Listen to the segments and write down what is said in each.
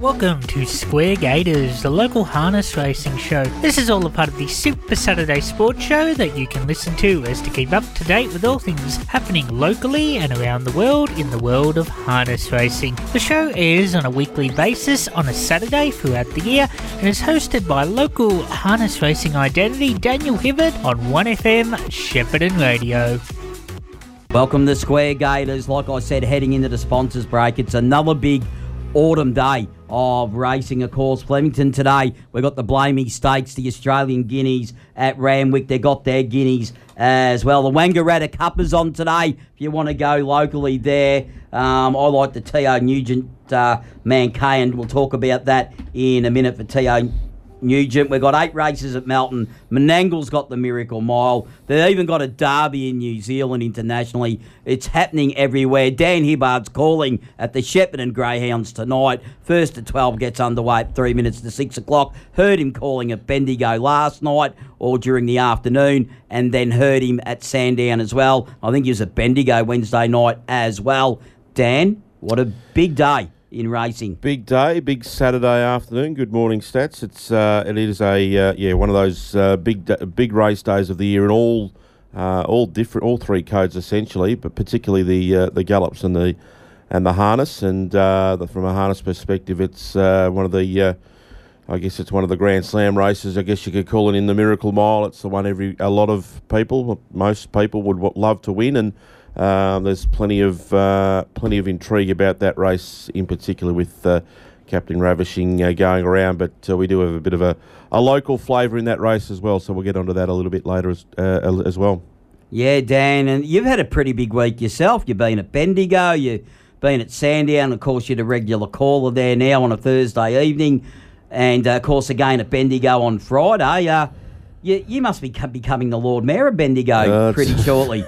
Welcome to Square Gators, the local harness racing show. This is all a part of the Super Saturday Sports Show that you can listen to as to keep up to date with all things happening locally and around the world in the world of harness racing. The show airs on a weekly basis on a Saturday throughout the year and is hosted by local harness racing identity Daniel Hibbert on 1FM Shepparton Radio. Welcome to Square Gators. Like I said, heading into the sponsors break, it's another big autumn day of racing. Of course, Flemington today, we've got the Blamey Stakes, the Australian Guineas at Randwick. They got their Guineas as well. The Wangaratta Cup is on today if you want to go locally there. Um, I like the T.O. Nugent uh, Mankayan. We'll talk about that in a minute for T.O. Nugent. We've got eight races at Melton. Menangle's got the Miracle Mile. They've even got a derby in New Zealand internationally. It's happening everywhere. Dan Hibbert's calling at the Shepparton Greyhounds tonight. First at 12 gets underway at three minutes to six o'clock. Heard him calling at Bendigo last night or during the afternoon, and then heard him at Sandown as well. I think he was at Bendigo Wednesday night as well. Dan, what a big day in racing. Big day, big Saturday afternoon. Good morning, stats. It's uh, it is a uh, yeah one of those uh, big big race days of the year, and all uh, all different, all three codes essentially, but particularly the uh, the gallops and the and the harness. And uh, the, from a harness perspective, it's one of the I guess it's one of the Grand Slam races. I guess you could call it in the Miracle Mile. It's the one every a lot of people, most people would love to win, and um, there's plenty of uh, plenty of intrigue about that race in particular with uh, Captain Ravishing uh, going around. But uh, we do have a bit of a, a local flavour in that race as well, so we'll get onto that a little bit later as uh, as well. Yeah, Dan, and you've had a pretty big week yourself. You've been at Bendigo, you've been at Sandown. Of course, you're the regular caller there now on a Thursday evening, and uh, of course again at Bendigo on Friday. You, you must be becoming the Lord Mayor of Bendigo uh, pretty shortly.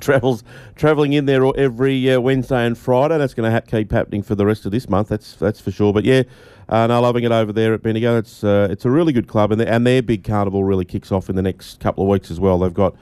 Travels travelling in there every uh, Wednesday and Friday. And that's going to ha- keep happening for the rest of this month. That's that's for sure. But yeah, uh, no, loving it over there at Bendigo. It's uh, it's a really good club, and, and their big carnival really kicks off in the next couple of weeks as well. They've got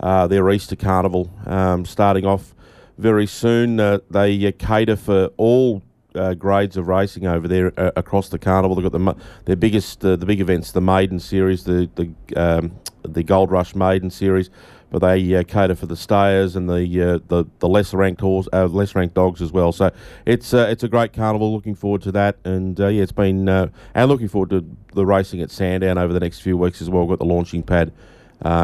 uh, their Easter carnival um, starting off very soon. Uh, they uh, cater for all uh, grades of racing over there uh, across the carnival. They've got the their biggest uh, the big events, the Maiden Series, the the um, the Gold Rush Maiden Series, but they uh, cater for the stayers and the uh, the the less ranked horse, uh, less ranked dogs as well. So it's it's a great carnival. Looking forward to that, and yeah, it's been and looking forward to the racing at Sandown over the next few weeks as well. We've got the launching pad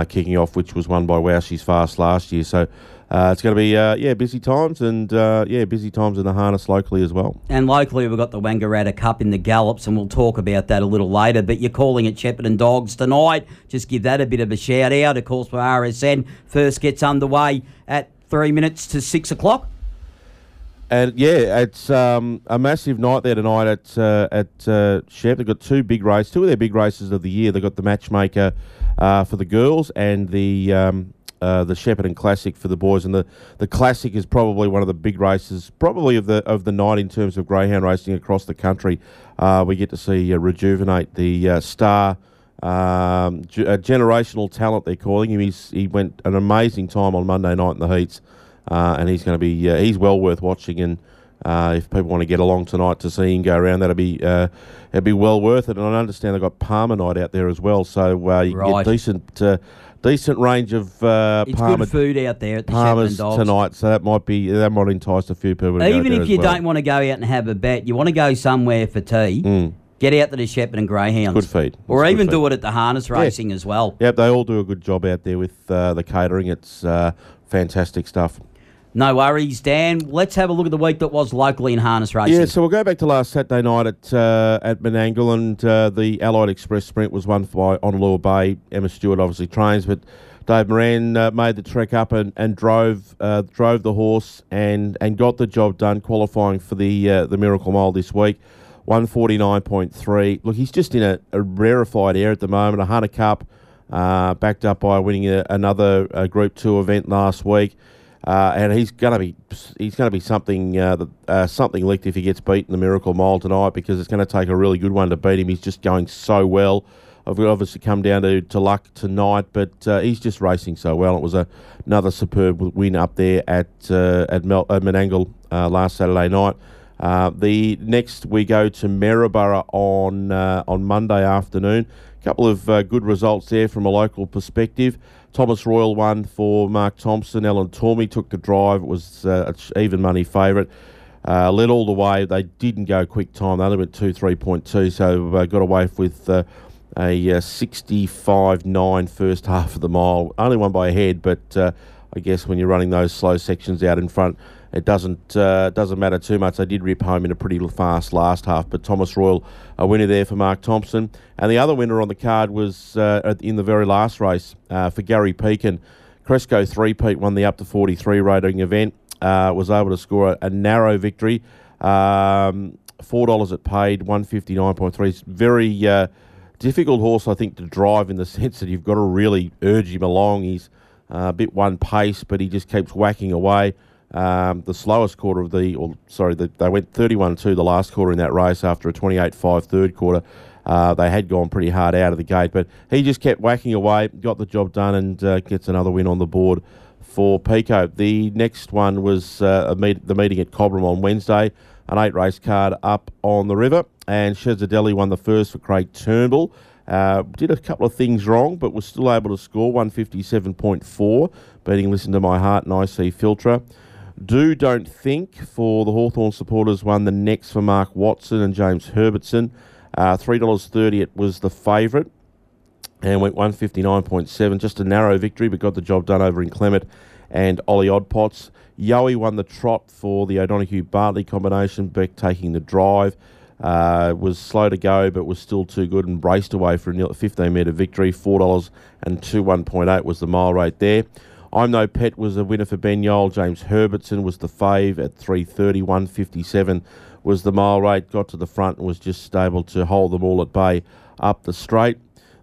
kicking off, which was won by Wow She's Fast last year. So uh, it's going to be uh, yeah busy times and uh, yeah busy times in the harness locally as well. And locally we've got the Wangaratta Cup in the gallops, and we'll talk about that a little later. But you're calling it Shepparton Dogs tonight. Just give that a bit of a shout out. Of course, for RSN first gets underway at three minutes to six o'clock. And yeah, it's um, a massive night there tonight at uh, at uh, Shep. They've got two big races, two of their big races of the year. They've got the matchmaker uh, for the girls and the um, uh, the Shepparton Classic for the boys, and the, the Classic is probably one of the big races, probably of the of the night in terms of greyhound racing across the country. Uh, we get to see uh, rejuvenate the uh, star. Um, g- generational talent they're calling him. He's, he went an amazing time on Monday night in the heats, uh, and he's going to be he's well worth watching. And if people want to get along tonight to see him go around, that'll be it'd be well worth it. And I understand they've got Parma night out there as well, so you right. get decent decent range of uh, it's Parma, good food out there at the Parma's tonight, so that might be that might entice a few people. Even if you well. don't want to go out and have a bet, you want to go somewhere for tea. Mm. Get out to the Shepparton Greyhounds. Good feed. Or even do it at the harness racing yeah. as well. Yep, they all do a good job out there with uh, the catering. It's uh, fantastic stuff. No worries, Dan. Let's have a look at the week that was locally in harness racing. Yeah, so we'll go back to last Saturday night at uh, at Menangle, and uh, the Allied Express Sprint was won by Honolulu Bay. Emma Stewart obviously trains, but Dave Moran uh, made the trek up and, and drove uh, drove the horse and, and got the job done, qualifying for the uh, the Miracle Mile this week. 149.3. Look, he's just in a, a rarefied air at the moment. A Hunter Cup, uh, backed up by winning a, another Group Two event last week. Uh, and he's going to be he's to be something uh, uh, something licked if he gets beaten the Miracle Mile tonight because it's going to take a really good one to beat him. He's just going so well. I've obviously come down to, to luck tonight, but uh, he's just racing so well. It was a, another superb win up there at uh, at, Mel, at Menangle uh, last Saturday night. The next we go to Maryborough on on Monday afternoon. A couple of good results there from a local perspective. Thomas Royal won for Mark Thompson. Ellen Tormey took the drive. It was uh, even money favourite. Uh, led all the way. They didn't go quick time. They only went 2 3.2, so uh, got away with uh, a uh, 65 9 first half of the mile. Only won by a head, but uh, I guess when you're running those slow sections out in front, it doesn't uh, doesn't matter too much. They did rip home in a pretty fast last half, but Thomas Royal, a winner there for Mark Thompson. And the other winner on the card was uh, in the very last race uh, for Gary Peakin. Cresco 3 Pete won the up to 43 rating event, uh, was able to score a, a narrow victory. Um, $4 it paid, 159.3. Very uh, difficult horse, I think, to drive in the sense that you've got to really urge him along. He's uh, a bit one pace, but he just keeps whacking away. Um, the slowest quarter of the, or sorry, the, they went 31 2 the last quarter in that race after a 28 5 third quarter. Uh, they had gone pretty hard out of the gate, but he just kept whacking away, got the job done, and uh, gets another win on the board for Pico. The next one was uh, meet, the meeting at Cobram on Wednesday, an eight race card up on the river, and Shezadeli won the first for Craig Turnbull. Uh, did a couple of things wrong, but was still able to score 157.4, beating Listen to My Heart and IC Filtra. Do Don't Think for the Hawthorn supporters won the next for Mark Watson and James Herbertson. Uh, $3.30 it was the favourite and went 159.7. Just a narrow victory, but got the job done over in Clement and Ollie Oddpots. Yowie won the trot for the O'Donoghue Bartley combination. Beck taking the drive. Uh, was slow to go, but was still too good and braced away for a 15 metre victory. $4 and 21.8 was the mile rate there. I'm No Pet was a winner for Ben Yole. James Herbertson was the fave at 330. 157 was the mile rate. Got to the front and was just able to hold them all at bay up the straight.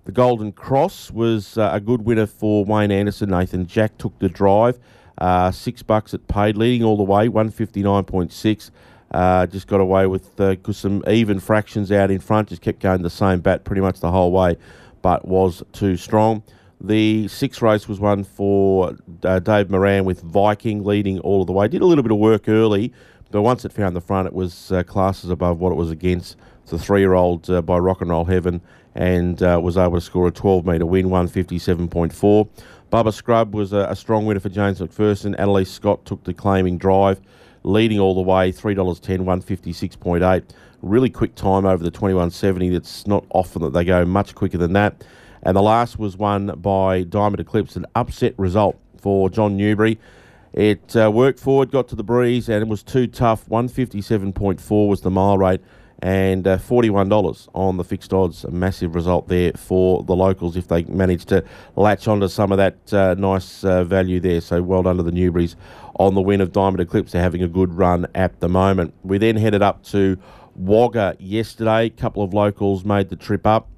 The Golden Cross was uh, a good winner for Wayne Anderson. Nathan Jack took the drive. Uh, six bucks it paid, leading all the way, 159.6. Uh, just got away with because uh, some even fractions out in front. Just kept going the same bat pretty much the whole way, but was too strong. The sixth race was one for uh, Dave Moran with Viking leading all of the way. Did a little bit of work early, but once it found the front, it was uh, classes above what it was against. the three-year-old uh, by Rock and Roll Heaven and uh, was able to score a 12-metre win, 157.4. Bubba Scrub was a, a, strong winner for James McPherson. Annalise Scott took the claiming drive, leading all the way, $3.10, 156.8. Really quick time over the 21.70. It's not often that they go much quicker than that. And the last was won by Diamond Eclipse, an upset result for John Newbury. It uh, worked forward, got to the breeze, and it was too tough. 157.4 was the mile rate, and uh, $41 on the fixed odds. A massive result there for the locals if they managed to latch onto some of that uh, nice uh, value there. So well done to the Newburys on the win of Diamond Eclipse. They're having a good run at the moment. We then headed up to Wagga yesterday. A couple of locals made the trip up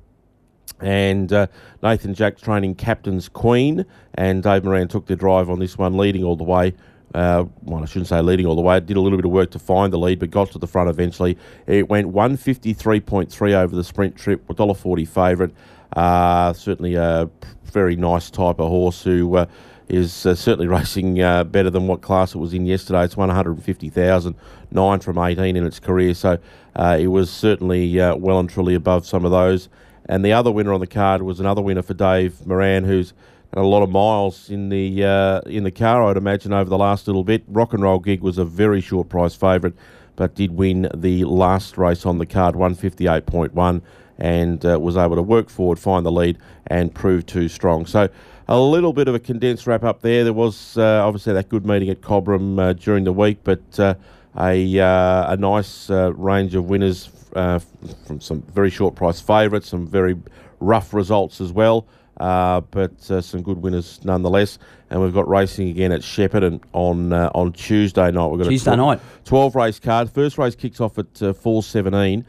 and uh, Nathan Jack training captain's queen, and Dave Moran took the drive on this one, leading all the way. Uh, well, I shouldn't say leading all the way. It Did a little bit of work to find the lead, but got to the front eventually. It went 153.3 over the sprint trip, $1.40 favourite. Uh, certainly a very nice type of horse who uh, is uh, certainly racing uh, better than what class it was in yesterday. It's 150,000, nine from 18 in its career. So uh, it was certainly well and truly above some of those. And the other winner on the card was another winner for Dave Moran, who's a lot of miles in the uh, in the car, I'd imagine, over the last little bit. Rock and Roll Gig was a very short price favourite, but did win the last race on the card, 158.1, and uh, was able to work forward, find the lead, and prove too strong. So a little bit of a condensed wrap up there. There was uh, obviously that good meeting at Cobram uh, during the week, but uh, a, uh, a nice range of winners uh, from some very short price favourites, some very rough results as well, uh, but uh, some good winners nonetheless. And we've got racing again at Shepparton on uh, on Tuesday night. We've got Tuesday a tw- night, twelve race card. First race kicks off at uh, four seventeen,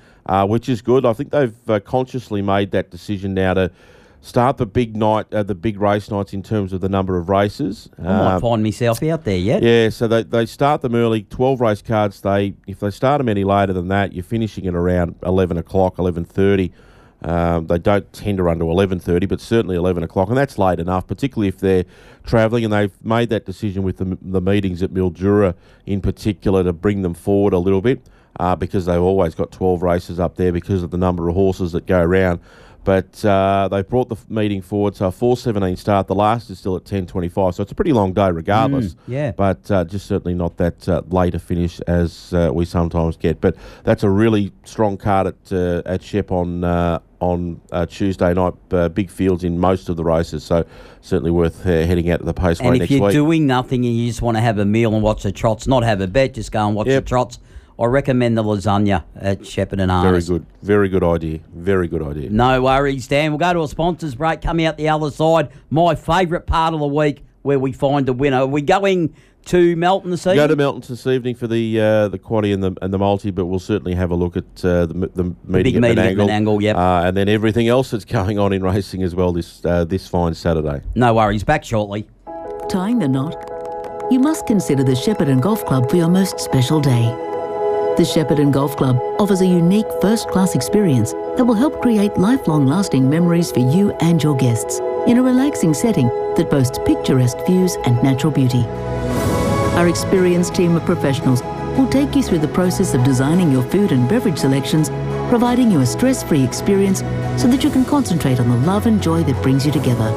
which is good. I think they've consciously made that decision now to start the big night, uh, the big race nights in terms of the number of races. I might um, find myself out there yet. Yeah, so they, they start them early. Twelve race cards. They if they start them any later than that, you're finishing at around eleven o'clock, eleven thirty. Um, they don't tend to run to eleven thirty, but certainly eleven o'clock, and that's late enough, particularly if they're travelling. And they've made that decision with the, the meetings at Mildura in particular to bring them forward a little bit. uh, because they've always got 12 races up there because of the number of horses that go around. But uh, they brought the meeting forward, so a 4.17 start. The last is still at 10.25, so it's a pretty long day regardless. yeah. But uh, just certainly not that uh, late a finish as uh, we sometimes get. But that's a really strong card at uh, at Shep on uh, on uh, Tuesday night. Uh, big fields in most of the races, so certainly worth uh, heading out to the Paceway And if you're week. doing nothing and you just want to have a meal and watch the trots, not have a bet, just go and watch Yep. the trots. I recommend the lasagna at Shepparton Arms. Very good, very good idea, very good idea. No worries, Dan. We'll go to a sponsors break. Coming out the other side, my favourite part of the week where we find a winner. Are we going to Melton this evening? Go to Melton this evening for the uh, the quaddy and the and the multi, but we'll certainly have a look at uh, the, m- the meeting big at meeting at Menangle, Menangle, yep. uh, and then everything else that's going on in racing as well this uh, this fine Saturday. No worries. Back shortly. Tying the knot? You must consider the Shepparton Golf Club for your most special day. The Shepparton Golf Club offers a unique first class experience that will help create lifelong lasting memories for you and your guests in a relaxing setting that boasts picturesque views and natural beauty. Our experienced team of professionals will take you through the process of designing your food and beverage selections, providing you a stress free experience so that you can concentrate on the love and joy that brings you together.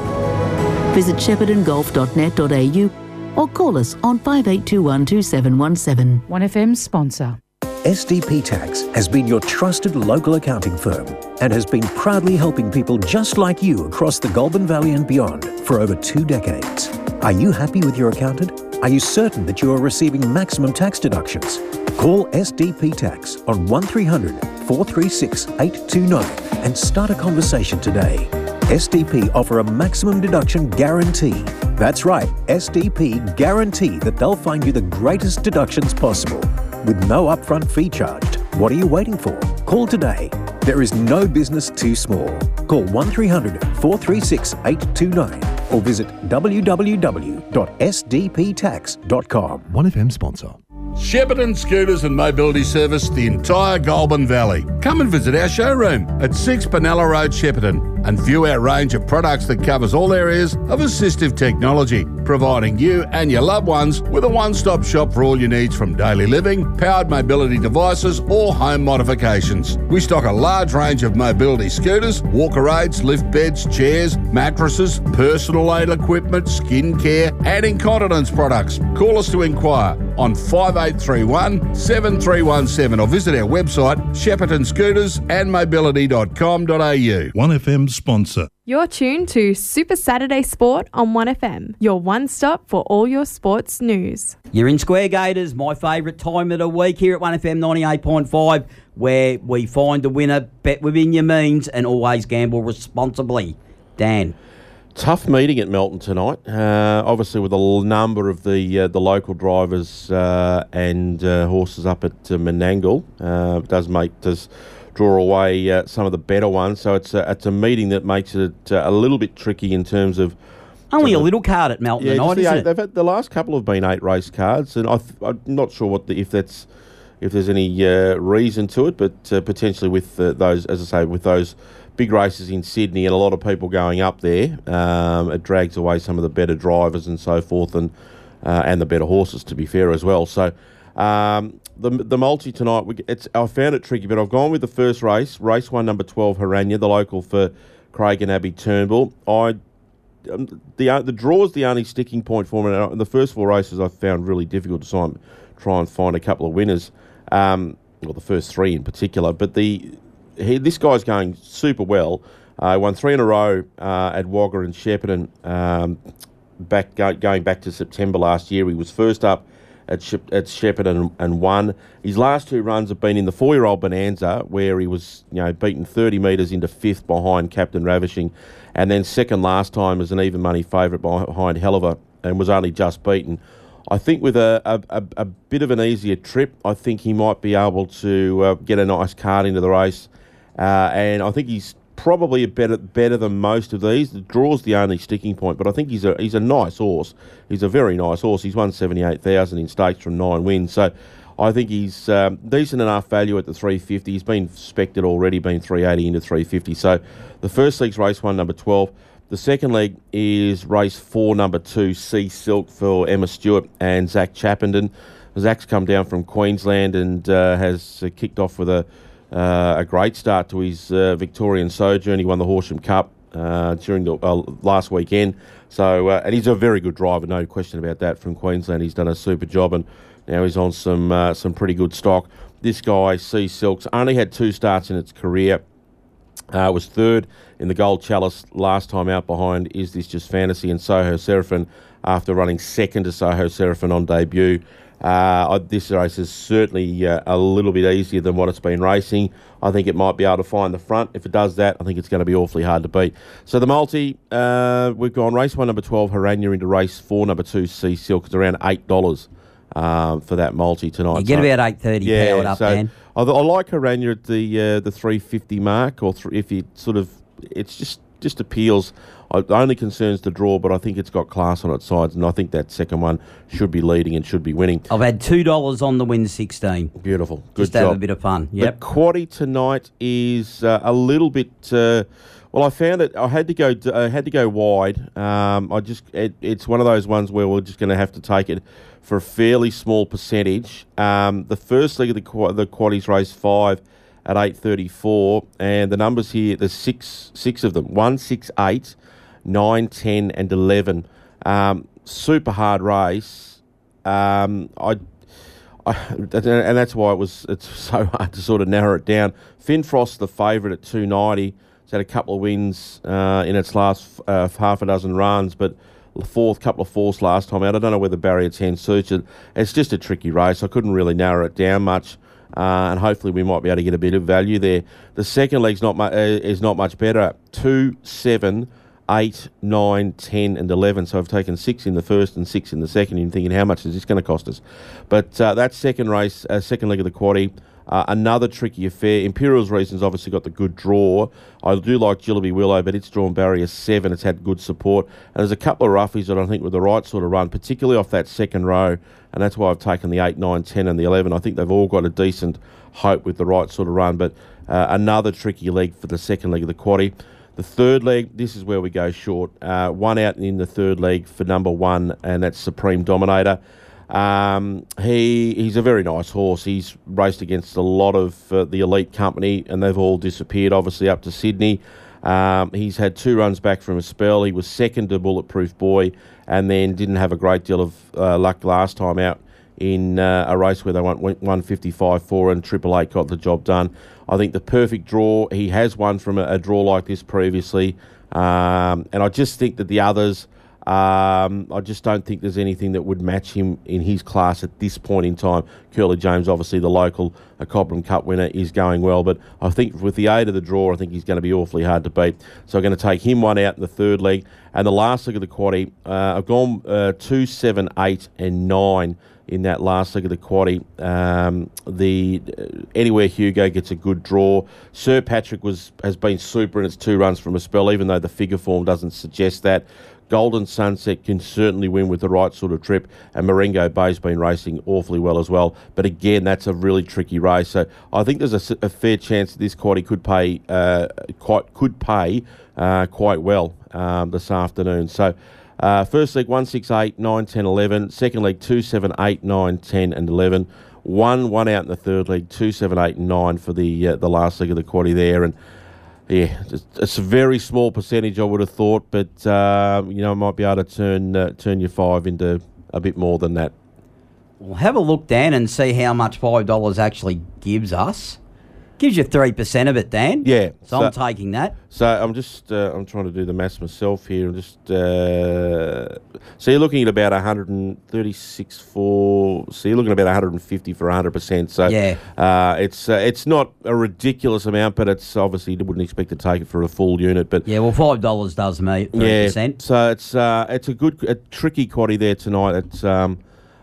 Visit sheppartongolf.net.au or call us on 5821 2717. 1FM sponsor. SDP Tax has been your trusted local accounting firm and has been proudly helping people just like you across the Goulburn Valley and beyond for over two decades. Are you happy with your accountant? Are you certain that you are receiving maximum tax deductions? Call SDP Tax on 1300 436 829 and start a conversation today. SDP offer a maximum deduction guarantee. That's right, SDP guarantee that they'll find you the greatest deductions possible with no upfront fee charged. What are you waiting for? Call today. There is no business too small. Call 1300 436 829 or visit www.sdptax.com. 1FM sponsor. Shepparton Scooters and Mobility Service the entire Goulburn Valley. Come and visit our showroom at 6 Benalla Road, Shepparton, and view our range of products that covers all areas of assistive technology, providing you and your loved ones with a one-stop shop for all your needs from daily living, powered mobility devices, or home modifications. We stock a large range of mobility scooters, walker aids, lift beds, chairs, mattresses, personal aid equipment, skin care, and incontinence products. Call us to inquire on 5831 7317 or visit our website sheppartonscootersandmobility.com.au. 1FM sponsor. You're tuned to Super Saturday Sport on 1FM, your one stop for all your sports news. You're in Square Gators, my favourite time of the week here at 1FM 98.5, where we find the winner, bet within your means, and always gamble responsibly. Dan. Tough meeting at Melton tonight. Uh, obviously, with a number of the uh, the local drivers uh, and uh, horses up at uh, Menangle, uh, does make does draw away uh, some of the better ones. So it's a, it's a meeting that makes it uh, a little bit tricky in terms of Only a little card at Melton yeah, tonight, the eight, it? they've had the last couple have been eight race cards, and I th- I'm not sure what the, if that's if there's any uh, reason to it, but uh, potentially with uh, those, as I say, with those big races in Sydney and a lot of people going up there, um, it drags away some of the better drivers and so forth, and uh, and the better horses, to be fair as well. So. Um, the, the multi tonight, we, it's I found it tricky, but I've gone with the first race, race one, number twelve, Haranya, the local for Craig and Abby Turnbull. I um, the uh, the draw is the only sticking point for me. And the first four races I found really difficult to try and, try and find a couple of winners. Um, well, the first three in particular. But the he, this guy's going super well. Uh, won three in a row uh, at Wagga and Shepparton. Um, back go, going back to September last year, he was first up at Shep, at Shepparton and, and won. His last two runs have been in the four-year-old Bonanza, where he was you know beaten 30 metres into fifth behind Captain Ravishing, and then second last time as an even money favourite behind Helliver, and was only just beaten. I think with a, a, a, a bit of an easier trip, I think he might be able to uh, get a nice card into the race, uh, and I think he's probably a better better than most of these. The draw's the only sticking point, but I think he's a he's a nice horse. He's a very nice horse. He's won seventy eight thousand in stakes from nine wins, so I think he's um, decent enough value at the three fifty. He's been spected already, been three eighty into three fifty. So the first leg's race one, number twelve. The second leg is race four, number two, Sea Silk for Emma Stewart and Zach Chappenden. Zach's come down from Queensland and uh, has uh, kicked off with a uh, a great start to his uh, Victorian sojourn. He won the Horsham Cup uh, during the uh, last weekend. So, uh, and he's a very good driver, no question about that. From Queensland, he's done a super job, and now he's on some uh, some pretty good stock. This guy, Sea Silks, only had two starts in its career. Was third in the Gold Chalice last time out behind Is This Just Fantasy and Soho Seraphin after running second to Soho Seraphin on debut. Uh, this race is certainly uh, a little bit easier than what it's been racing. I think it might be able to find the front. If it does that, I think it's going to be awfully hard to beat. So the multi, uh, we've gone race one, number 12, Haranya, into race four, number two, Sea Silk. It's around $8 um, for that multi tonight. You get So- about eight thirty powered up, so Dan. I, I like Haranya at the uh, the 350 mark, or th- if it sort of, it's just just appeals. I, the only concerns the draw, but I think it's got class on its sides, and I think that second one should be leading and should be winning. I've had two dollars on the win sixteen. Beautiful, good Just to have a bit of fun. Yep. The quaddy tonight is uh, a little bit. Uh, well, I found it. I had to go. I had to go wide. Um, I just. It, it's one of those ones where we're just going to have to take it for a fairly small percentage. Um, the first leg of the the quaddies race five at eight thirty four, and the numbers here. There's six six of them. One, six, eight, nine, ten, and eleven. Um, super hard race. Um, I I, and that's why it was it's so hard to sort of narrow it down. Finn Frost, the favourite at 290, it's had a couple of wins uh, in its last uh, half a dozen runs, but the fourth couple of fourths last time out. I don't know whether Barrier 10 suits it. It's just a tricky race. I couldn't really narrow it down much. Uh, and hopefully we might be able to get a bit of value there. The second not mu- uh, is not much better. Two, seven, eight, nine, ten, and eleven. So I've taken six in the first and six in the second. You're thinking, how much is this going to cost us? But uh, that second race, uh, second leg of the quaddy, uh, another tricky affair. Imperial's Reasons obviously got the good draw. I do like Jillaby Willow, but it's drawn barrier seven. It's had good support. And there's a couple of roughies that I think were the right sort of run, particularly off that second row. And that's why I've taken the 8, 9, 10, and the 11. I think they've all got a decent hope with the right sort of run. But uh, another tricky leg for the second leg of the quaddy. The third leg, this is where we go short. Uh, one out in the third leg for number one, and that's Supreme Dominator. Um, he he's a very nice horse. He's raced against a lot of uh, the elite company, and they've all disappeared. Obviously, up to Sydney. Um, he's had two runs back from a spell. He was second to Bulletproof Boy, and then didn't have a great deal of uh, luck last time out in uh, a race where they went 155 4 and Triple Eight got the job done. I think the perfect draw. He has won from a, a draw like this previously, um, and I just think that the others. Um, I just don't think there's anything that would match him in his class at this point in time. Curly James, obviously the local a Cobram Cup winner, is going well, but I think with the aid of the draw, I think he's going to be awfully hard to beat. So I'm going to take him one out in the third leg, and the last leg of the quaddy, uh, I've gone uh, two, seven, eight, and nine in that last leg of the quaddy. Um, the uh, anywhere Hugo gets a good draw. Sir Patrick was has been super in its two runs from a spell, even though the figure form doesn't suggest that. Golden Sunset can certainly win with the right sort of trip, and Marengo Bay's been racing awfully well as well. But again, that's a really tricky race. So I think there's a fair chance that this quaddy could pay uh, quite could pay uh, quite well um, this afternoon. So. Uh, first leg 1, 6, 8, 9, 10, 11. Second leg 2, 7, 8, 9, 10, and 11. One, one out in the third leg, 2, 7, 8, 9 for the uh, the last leg of the quaddy there. And yeah, it's, a very small percentage, I would have thought, but uh, you know, I might be able to turn uh, turn your five into a bit more than that. Well, have a look, Dan, and see how much five dollars actually gives us. Gives you three percent of it, Dan. Yeah, So, I'm taking that. So I'm just uh, I'm trying to do the maths myself here. I'm just uh, so you're looking at about 136 for so you're looking at about 150 for 100 percent. So Yeah. uh, it's uh, it's not a ridiculous amount, but it's obviously you wouldn't expect to take it for a full unit. But Yeah, well, five dollars does me three yeah, percent. so it's uh, it's a good a tricky quaddy there tonight It's um,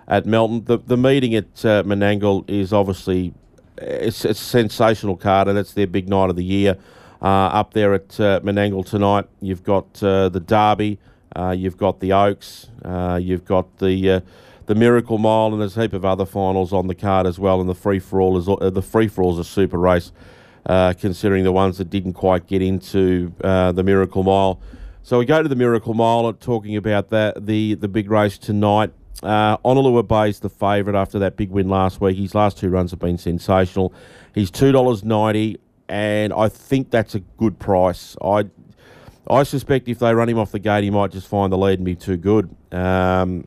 at Melton. The the meeting at uh, Menangle is obviously it's, it's a sensational card, and it's their big night of the year. Uh, up there at uh, Menangle tonight, you've got uh, the Derby, uh, you've got the Oaks, uh, you've got the uh, the Miracle Mile, and there's a heap of other finals on the card as well. And the free for all is the free for all is a super race, considering the ones that didn't quite get into the Miracle Mile. So we go to the Miracle Mile, talking about that the the big race tonight. Uh, Honolulu is the favourite after that big win last week. His last two runs have been sensational. He's two dollars ninety, and I think that's a good price. I I suspect if they run him off the gate, he might just find the lead and be too good. Um,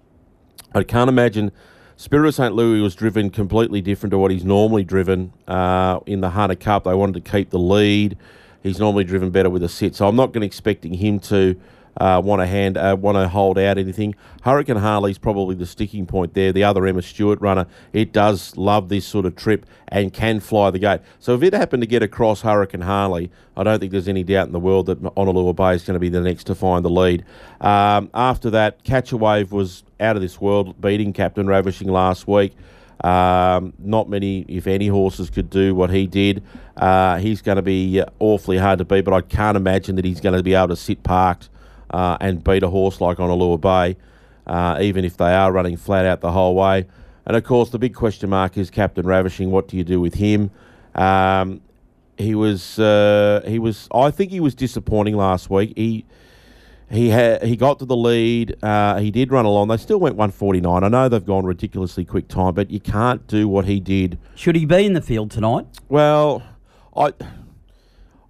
I can't imagine. Spirit of St. Louis was driven completely different to what he's normally driven uh, in the Hunter Cup. They wanted to keep the lead. He's normally driven better with a sit, so I'm not going to expecting him to uh, want to hand uh, want to hold out anything. Hurricane Harley's probably the sticking point there. The other Emma Stewart runner, it does love this sort of trip and can fly the gate. So if it happened to get across Hurricane Harley, I don't think there's any doubt in the world that Honolulu Bay is going to be the next to find the lead. Um, after that, Catch a Wave was out of this world, beating Captain Ravishing last week. Um, not many, if any, horses could do what he did. Uh, he's going to be awfully hard to beat, but I can't imagine that he's going to be able to sit parked uh, and beat a horse like Honolulu Bay, uh, even if they are running flat out the whole way. And of course, the big question mark is Captain Ravishing. What do you do with him? Um, he was, uh, he was. I think he was disappointing last week. He he had he got to the lead. Uh, he did run along. They still went 149. I know they've gone ridiculously quick time, but you can't do what he did. Should he be in the field tonight? Well, I.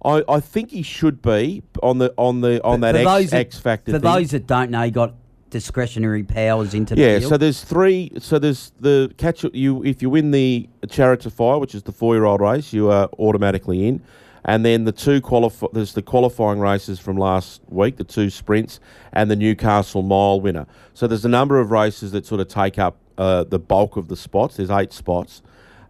I, I think he should be on the on the on For that X, that- X factor. For thing. those that don't know, he got discretionary powers into the Yeah, field. so there's three. So there's the catch. You if you win the Chariots of Fire, which is the four-year-old race, you are automatically in. And then the two qualify. There's the qualifying races from last week, the two sprints, and the Newcastle Mile winner. So there's a number of races that sort of take up uh, the bulk of the spots. There's eight spots,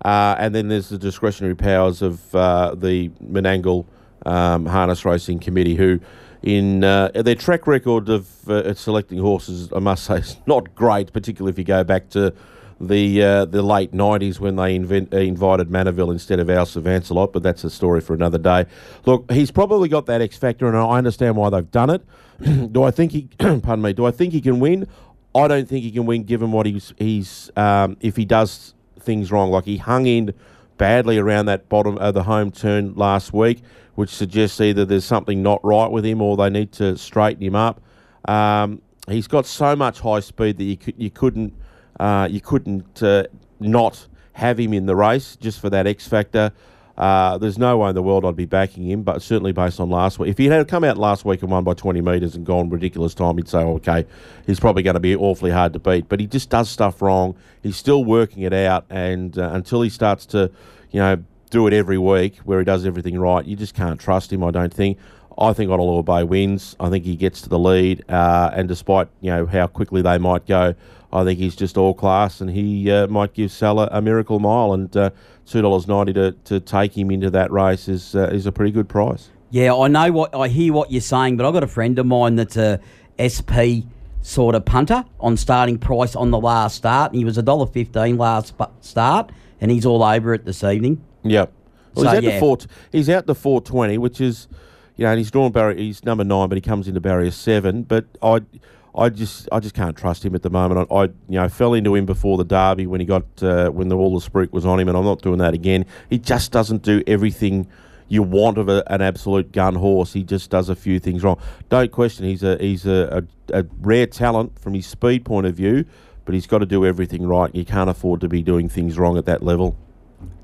uh, and then there's the discretionary powers of uh, the Menangle um, Harness Racing Committee, who in uh, their track record of uh, selecting horses, I must say, is not great, particularly if you go back to the uh, the late nineties when they invent, uh, invited Manaville instead of Al Savancelot, but that's a story for another day. Look, he's probably got that X factor, and I understand why they've done it. do I think he? pardon me. Do I think he can win? I don't think he can win, given what he's he's um, if he does things wrong, like he hung in badly around that bottom of the home turn last week, which suggests either there's something not right with him or they need to straighten him up. Um, he's got so much high speed that you could, you couldn't uh, you couldn't uh, not have him in the race just for that X factor. Uh, there's no way in the world I'd be backing him, but certainly based on last week. If he had come out last week and won by 20 metres and gone ridiculous time, you'd say, okay, he's probably going to be awfully hard to beat. But he just does stuff wrong. He's still working it out, and uh, until he starts to, you know, do it every week where he does everything right, you just can't trust him. I don't think. I think Honolulu Bay wins. I think he gets to the lead, uh, and despite you know how quickly they might go, I think he's just all class, and he uh, might give Salah a miracle mile. And uh, two dollars ninety to to take him into that race is uh, is a pretty good price. Yeah, I know what I hear what you're saying, but I've got a friend of mine that's a SP sort of punter on starting price on the last start, and he was a dollar fifteen last start, and he's all over it this evening. Yep. Well, So, he's out yeah. to four. He's out to four twenty, which is, you know, and he's drawn barrier. He's number nine, but he comes into barrier seven. But I, I just, I just can't trust him at the moment. I, I you know, fell into him before the derby when he got uh, when the all the spruik was on him, and I'm not doing that again. He just doesn't do everything you want of a, an absolute gun horse. He just does a few things wrong. Don't question. He's a he's a, a, a rare talent from his speed point of view, but he's got to do everything right. You can't afford to be doing things wrong at that level.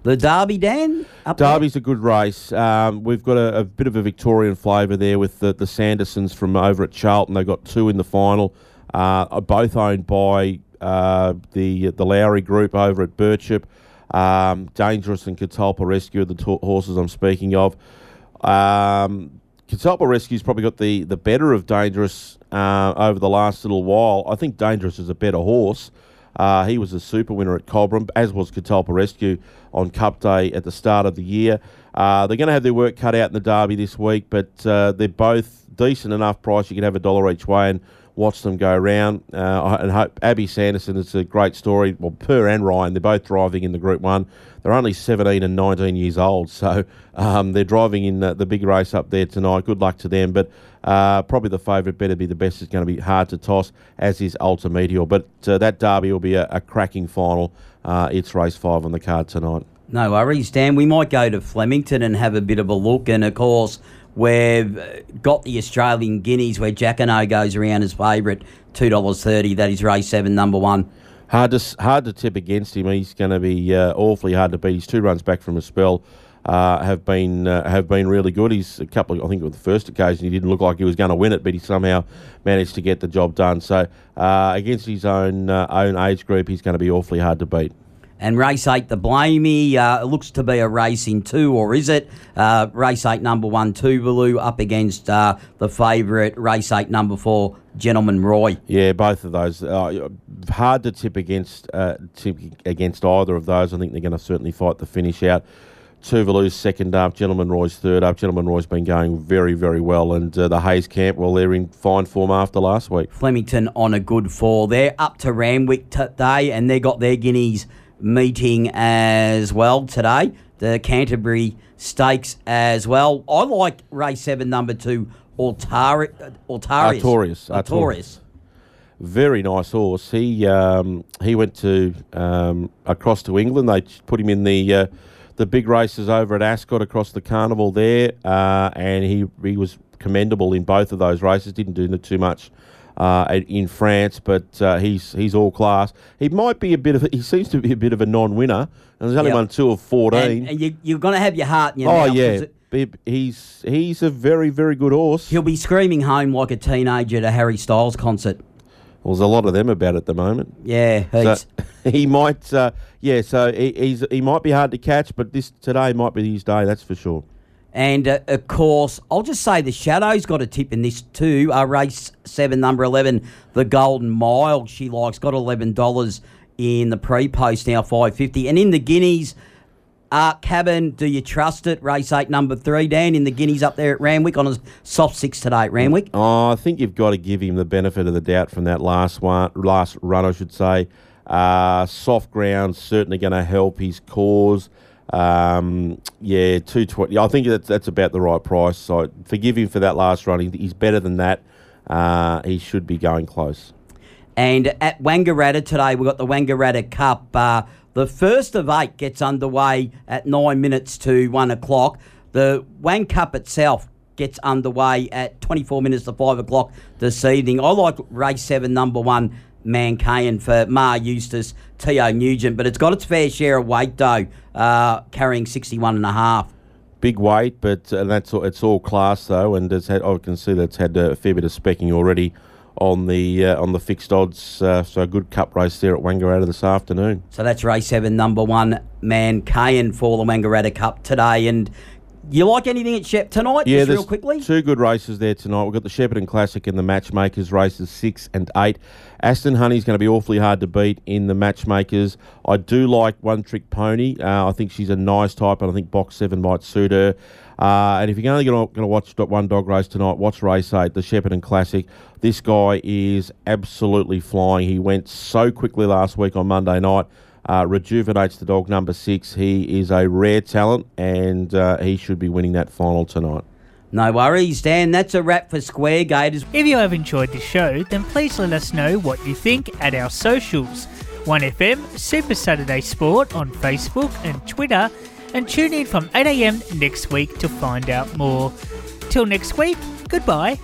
The Derby, Dan? Up there? Derby's a good race. Um, we've got a, a bit of a Victorian flavour there with the, the Sandersons from over at Charlton. They've got two in the final, uh, both owned by uh, the the Lowry Group over at Birchip. Um, Dangerous and Catalpa Rescue are the to- horses I'm speaking of. Um, Catalpa Rescue's probably got the, the better of Dangerous uh, over the last little while. I think Dangerous is a better horse. Uh, he was a super winner at Cobram, as was Catalpa Rescue on Cup Day at the start of the year. Uh, they're going to have their work cut out in the Derby this week, but uh, they're both decent enough price. You can have a dollar each way and watch them go around. Uh, I- and hope Abby Sanderson, it's a great story. Well, Per and Ryan, they're both driving in the Group 1. They're only 17 and 19 years old, so um, they're driving in uh, the big race up there tonight. Good luck to them, but uh, probably the favourite better be the best. It's going to be hard to toss, as is Ultra Meteor. But uh, that derby will be a, a cracking final. Uh, it's race five on the card tonight. No worries, Dan. We might go to Flemington and have a bit of a look. And of course, We've uh, got the Australian Guineas where Jacquinot goes around as favourite, two dollars thirty. That is race seven, number one. Hard to hard to tip against him. He's going to be uh, awfully hard to beat. He's two runs back from a spell. Uh, have been uh, have been really good. He's a couple. Of, I think with the first occasion he didn't look like he was going to win it, but he somehow managed to get the job done. So uh, against his own uh, own age group, he's going to be awfully hard to beat. And race eight, the Blamey, uh, it looks to be a race in two, or is it? Uh, race eight, number one, Tuvalu, up against uh, the favourite, race eight, number four, Gentleman Roy. Yeah, both of those. Uh, hard to tip against uh, tip against either of those. I think they're going to certainly fight the finish out. Tuvalu's second up, Gentleman Roy's third up. Gentleman Roy's been going very, very well, and uh, the Hayes camp, well, they're in fine form after last week. Flemington on a good fall. They're up to Randwick today, and they got their Guineas meeting as well today. The Canterbury Stakes as well. I like race seven, number two, Altari- Altarius. Artorius. Artorius. Very nice horse. He um, he went to um, across to England. They put him in the uh, the big races over at Ascot across the carnival there, uh, and he he was commendable in both of those races. Didn't do too much uh, in France, but uh, he's he's all class. He might be a bit of a, he seems to be a bit of a non-winner, and there's only Yep. won two of fourteen. And, and you, you're going to have your heart in your oh mouth. yeah, it- he's he's a very very good horse. He'll be screaming home like a teenager at a Harry Styles concert. Well, there's a lot of them about at the moment. Yeah, So he might, uh, yeah. So he, he's he might be hard to catch, but this today might be his day. That's for sure. And uh, of course, I'll just say the Shadow's got a tip in this too. Uh, race seven, number 11, the Golden Mile, she likes, got $11 in the pre post now, 550 And in the Guineas, uh, Cabin, do you trust it? Race eight, number three, Dan, in the Guineas up there at Randwick on a soft six today at Randwick. Oh, I think you've got to give him the benefit of the doubt from that last one, last run, I should say. Uh, soft ground certainly going to help his cause. Um, yeah, two twenty. I think that's that's about the right price. So forgive him for that last run. He's better than that. Uh, he should be going close. And at Wangaratta today, we've got the Wangaratta Cup. Uh, the first of eight gets underway at nine minutes to one o'clock. The Wang Cup itself gets underway at 24 minutes to five o'clock this evening. I like race seven, number one, Mankayan for Maher Eustace, T.O. Nugent, but it's got its fair share of weight though, uh, carrying 61 and a half. big weight, but uh, that's all, it's all class though, and it's had, I can see that's had a fair bit of specking already on the uh, on the fixed odds. Uh, so a good cup race there at Wangaratta this afternoon. So that's race seven, number one, man Mankayan for the Wangaratta Cup today. And you like anything at Shep tonight? Yeah, just there's real quickly. two good races there tonight. We've got the Shepparton Classic and the Matchmakers races six and eight. Aston Honey's going to be awfully hard to beat in the Matchmakers. I do like One Trick Pony. Uh, I think she's a nice type, and I think Box Seven might suit her. Uh, and if you're only going to watch one dog race tonight, watch race eight, the Shepparton Classic. This guy is absolutely flying. He went so quickly last week on Monday night. Uh, rejuvenates the dog number six. He is a rare talent, and uh, he should be winning that final tonight. No worries, Dan. That's a wrap for Square Gators. If you have enjoyed the show, then please let us know what you think at our socials 1FM Super Saturday Sport on Facebook and Twitter, and tune in from 8am next week to find out more. Till next week, goodbye.